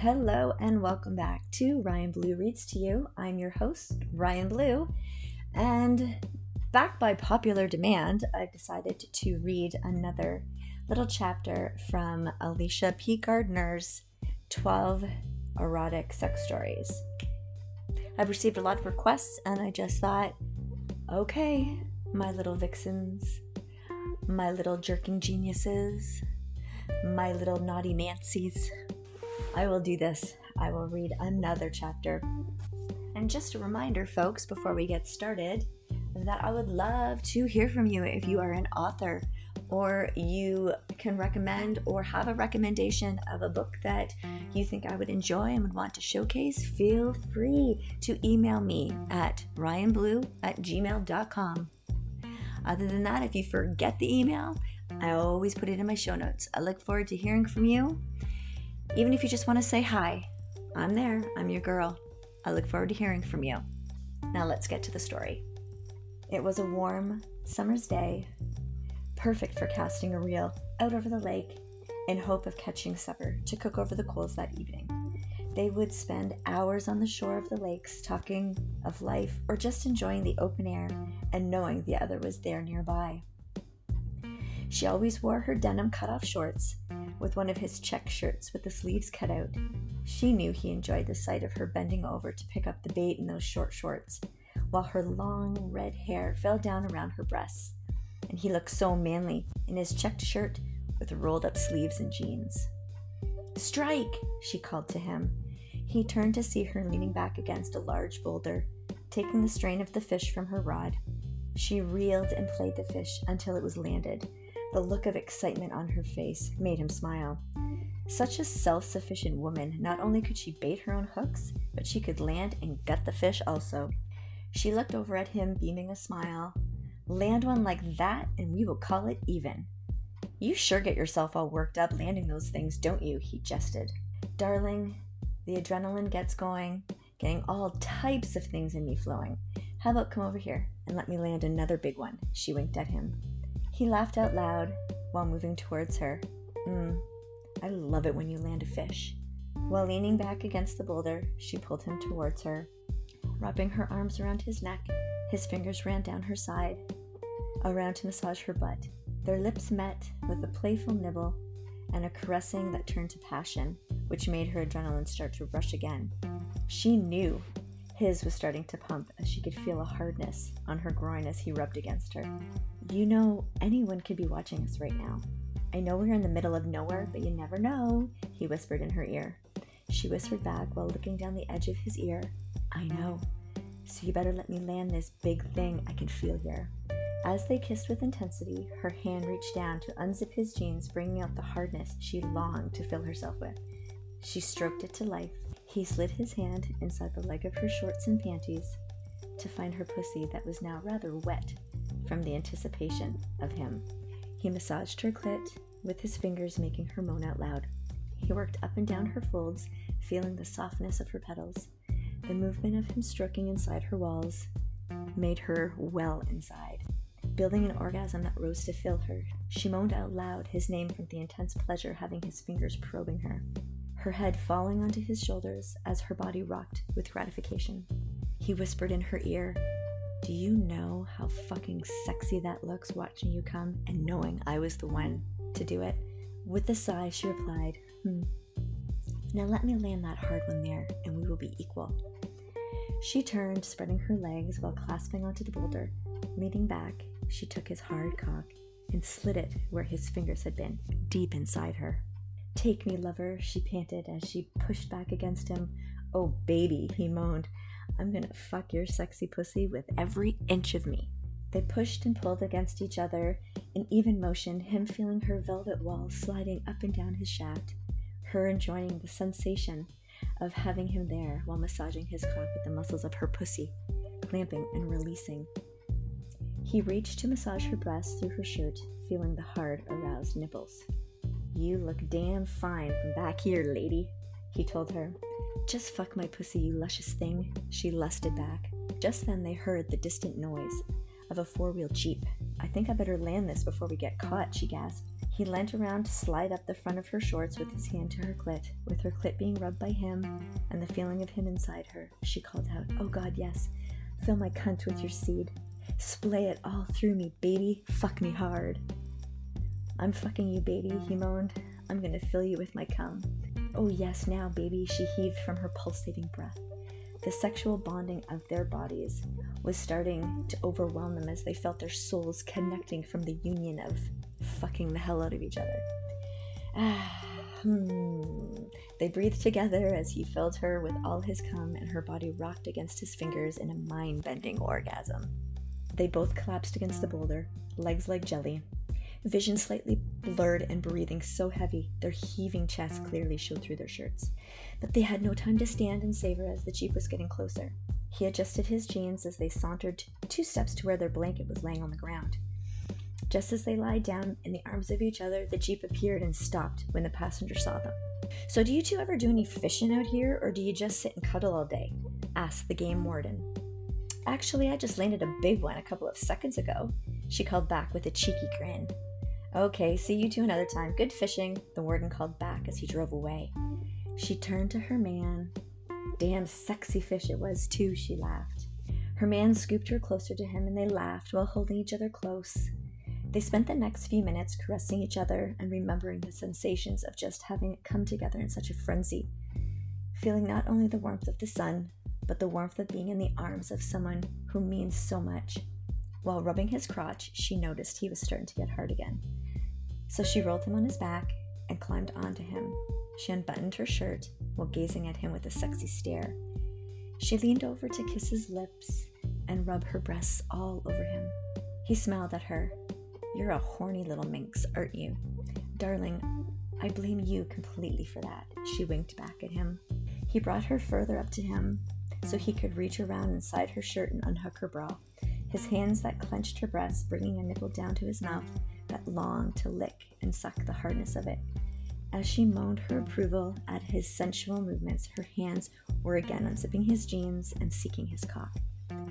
Hello and welcome back to Ryan Blue Reads to You. I'm your host, Ryan Blue, and back by popular demand, I've decided to read another little chapter from Alicia P. Gardner's 12 Erotic Sex Stories. I've received a lot of requests, and I just thought, okay, my little vixens, my little jerking geniuses, my little naughty Nancy's I will do this. I will read another chapter. And just a reminder, folks, before we get started, that I would love to hear from you if you are an author or you can recommend or have a recommendation of a book that you think I would enjoy and would want to showcase, feel free to email me at ryanblue at gmail.com. Other than that, if you forget the email, I always put it in my show notes. I look forward to hearing from you. Even if you just want to say hi, I'm there. I'm your girl. I look forward to hearing from you. Now let's get to the story. It was a warm summer's day, perfect for casting a reel out over the lake in hope of catching supper to cook over the coals that evening. They would spend hours on the shore of the lakes talking of life or just enjoying the open air and knowing the other was there nearby. She always wore her denim cut off shorts with one of his check shirts with the sleeves cut out. She knew he enjoyed the sight of her bending over to pick up the bait in those short shorts, while her long red hair fell down around her breasts. And he looked so manly in his checked shirt with rolled up sleeves and jeans. Strike! she called to him. He turned to see her leaning back against a large boulder, taking the strain of the fish from her rod. She reeled and played the fish until it was landed, the look of excitement on her face made him smile. Such a self sufficient woman, not only could she bait her own hooks, but she could land and gut the fish also. She looked over at him, beaming a smile. Land one like that, and we will call it even. You sure get yourself all worked up landing those things, don't you? He jested. Darling, the adrenaline gets going, getting all types of things in me flowing. How about come over here and let me land another big one? She winked at him. He laughed out loud while moving towards her. Mmm, I love it when you land a fish. While leaning back against the boulder, she pulled him towards her. Wrapping her arms around his neck, his fingers ran down her side, around to massage her butt. Their lips met with a playful nibble and a caressing that turned to passion, which made her adrenaline start to rush again. She knew his was starting to pump as she could feel a hardness on her groin as he rubbed against her. You know, anyone could be watching us right now. I know we're in the middle of nowhere, but you never know, he whispered in her ear. She whispered back while looking down the edge of his ear. I know. So you better let me land this big thing I can feel here. As they kissed with intensity, her hand reached down to unzip his jeans, bringing out the hardness she longed to fill herself with. She stroked it to life, he slid his hand inside the leg of her shorts and panties to find her pussy that was now rather wet from the anticipation of him. He massaged her clit with his fingers, making her moan out loud. He worked up and down her folds, feeling the softness of her petals. The movement of him stroking inside her walls made her well inside, building an orgasm that rose to fill her. She moaned out loud his name from the intense pleasure having his fingers probing her her head falling onto his shoulders as her body rocked with gratification. He whispered in her ear, Do you know how fucking sexy that looks watching you come and knowing I was the one to do it? With a sigh, she replied, Hmm. Now let me land that hard one there, and we will be equal. She turned, spreading her legs while clasping onto the boulder. Leaning back, she took his hard cock and slid it where his fingers had been, deep inside her. Take me, lover, she panted as she pushed back against him. Oh, baby, he moaned. I'm gonna fuck your sexy pussy with every inch of me. They pushed and pulled against each other in even motion, him feeling her velvet walls sliding up and down his shaft, her enjoying the sensation of having him there while massaging his cock with the muscles of her pussy, clamping and releasing. He reached to massage her breasts through her shirt, feeling the hard, aroused nipples. You look damn fine from back here, lady, he told her. Just fuck my pussy, you luscious thing, she lusted back. Just then they heard the distant noise of a four wheel jeep I think I better land this before we get caught, she gasped. He leant around to slide up the front of her shorts with his hand to her clit. With her clit being rubbed by him and the feeling of him inside her, she called out, Oh God, yes. Fill my cunt with your seed. Splay it all through me, baby. Fuck me hard. I'm fucking you, baby, he moaned. I'm gonna fill you with my cum. Oh, yes, now, baby, she heaved from her pulsating breath. The sexual bonding of their bodies was starting to overwhelm them as they felt their souls connecting from the union of fucking the hell out of each other. Ah, hmm. They breathed together as he filled her with all his cum, and her body rocked against his fingers in a mind bending orgasm. They both collapsed against the boulder, legs like jelly, vision slightly blurred and breathing so heavy their heaving chests clearly showed through their shirts. But they had no time to stand and savor as the Jeep was getting closer. He adjusted his jeans as they sauntered two steps to where their blanket was laying on the ground. Just as they lied down in the arms of each other, the Jeep appeared and stopped when the passenger saw them. So, do you two ever do any fishing out here, or do you just sit and cuddle all day? asked the game warden. Actually, I just landed a big one a couple of seconds ago, she called back with a cheeky grin. Okay, see you two another time. Good fishing, the warden called back as he drove away. She turned to her man. Damn sexy fish it was, too, she laughed. Her man scooped her closer to him and they laughed while holding each other close. They spent the next few minutes caressing each other and remembering the sensations of just having come together in such a frenzy, feeling not only the warmth of the sun, but the warmth of being in the arms of someone who means so much. While rubbing his crotch, she noticed he was starting to get hard again. So she rolled him on his back and climbed onto him. She unbuttoned her shirt while gazing at him with a sexy stare. She leaned over to kiss his lips and rub her breasts all over him. He smiled at her. You're a horny little minx, aren't you? Darling, I blame you completely for that. She winked back at him. He brought her further up to him so he could reach around inside her shirt and unhook her bra. His hands that clenched her breasts, bringing a nipple down to his mouth, that longed to lick and suck the hardness of it. As she moaned her approval at his sensual movements, her hands were again unzipping his jeans and seeking his cock.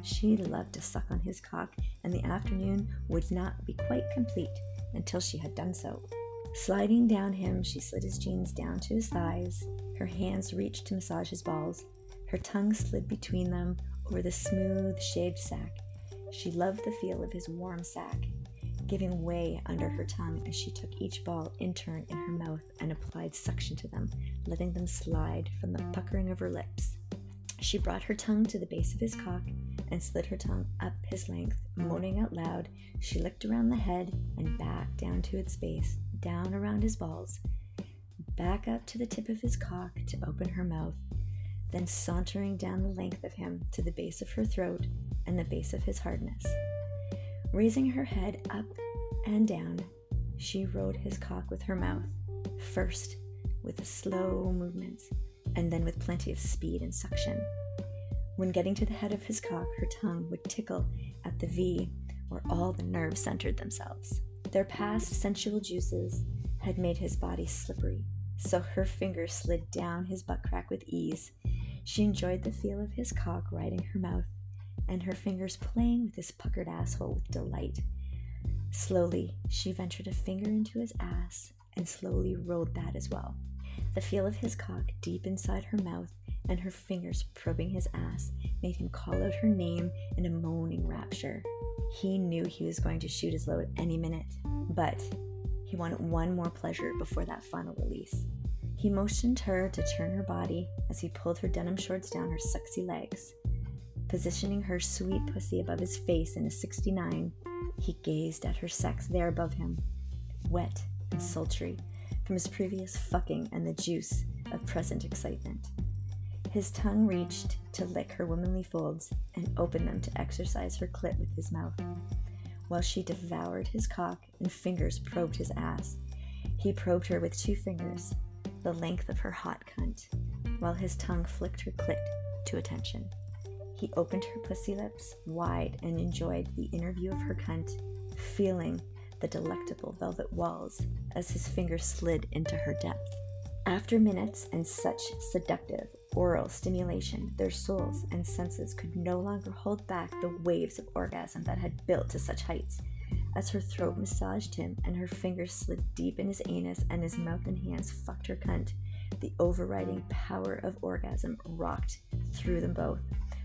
She loved to suck on his cock, and the afternoon would not be quite complete until she had done so. Sliding down him, she slid his jeans down to his thighs. Her hands reached to massage his balls. Her tongue slid between them over the smooth, shaved sack. She loved the feel of his warm sack, giving way under her tongue as she took each ball in turn in her mouth and applied suction to them, letting them slide from the puckering of her lips. She brought her tongue to the base of his cock and slid her tongue up his length. Moaning out loud, she licked around the head and back down to its base, down around his balls, back up to the tip of his cock to open her mouth, then sauntering down the length of him to the base of her throat and the base of his hardness. Raising her head up and down, she rode his cock with her mouth, first with slow movements, and then with plenty of speed and suction. When getting to the head of his cock, her tongue would tickle at the V where all the nerves centered themselves. Their past sensual juices had made his body slippery, so her fingers slid down his butt crack with ease she enjoyed the feel of his cock riding her mouth and her fingers playing with his puckered asshole with delight. Slowly, she ventured a finger into his ass and slowly rolled that as well. The feel of his cock deep inside her mouth and her fingers probing his ass made him call out her name in a moaning rapture. He knew he was going to shoot his load any minute, but he wanted one more pleasure before that final release. He motioned her to turn her body as he pulled her denim shorts down her sexy legs. Positioning her sweet pussy above his face in a 69, he gazed at her sex there above him, wet and sultry from his previous fucking and the juice of present excitement. His tongue reached to lick her womanly folds and open them to exercise her clit with his mouth. While she devoured his cock and fingers probed his ass, he probed her with two fingers the length of her hot cunt, while his tongue flicked her clit to attention. He opened her pussy lips wide and enjoyed the interview of her cunt, feeling the delectable velvet walls as his fingers slid into her depth. After minutes and such seductive oral stimulation, their souls and senses could no longer hold back the waves of orgasm that had built to such heights. as her throat massaged him and her fingers slid deep in his anus and his mouth and hands fucked her cunt. The overriding power of orgasm rocked through them both.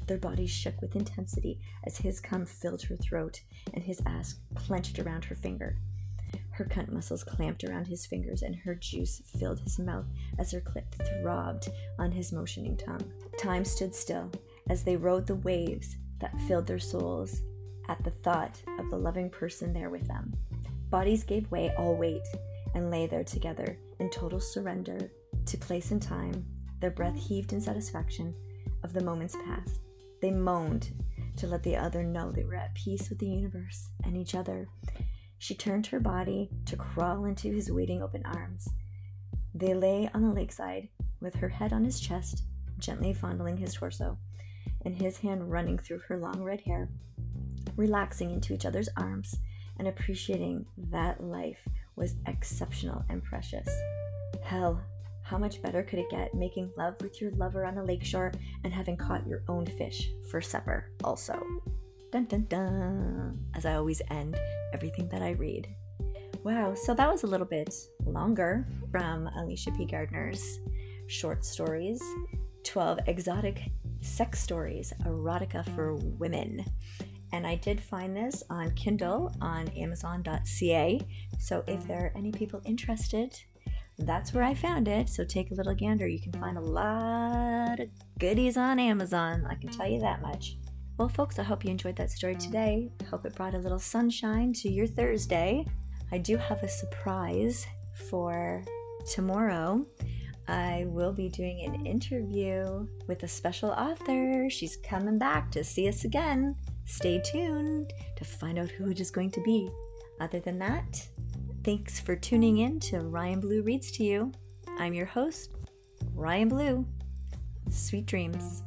Their bodies shook with intensity as his cum filled her throat and his ass clenched around her finger. Her cunt muscles clamped around his fingers and her juice filled his mouth as her clit throbbed on his motioning tongue. Time stood still as they rode the waves that filled their souls at the thought of the loving person there with them. Bodies gave way all weight and lay there together in total surrender to place and time. Their breath heaved in satisfaction of the moments past. They moaned to let the other know they were at peace with the universe and each other. She turned her body to crawl into his waiting open arms. They lay on the lakeside with her head on his chest, gently fondling his torso, and his hand running through her long red hair, relaxing into each other's arms and appreciating that life was exceptional and precious. Hell, how much better could it get making love with your lover on a lakeshore and having caught your own fish for supper, also? Dun dun dun, as I always end everything that I read. Wow, so that was a little bit longer from Alicia P. Gardner's short stories 12 exotic sex stories, erotica for women. And I did find this on Kindle on Amazon.ca. So if there are any people interested, that's where I found it. So take a little gander. You can find a lot of goodies on Amazon. I can tell you that much. Well, folks, I hope you enjoyed that story today. I hope it brought a little sunshine to your Thursday. I do have a surprise for tomorrow. I will be doing an interview with a special author. She's coming back to see us again. Stay tuned to find out who it is going to be. Other than that, Thanks for tuning in to Ryan Blue Reads to You. I'm your host, Ryan Blue. Sweet dreams.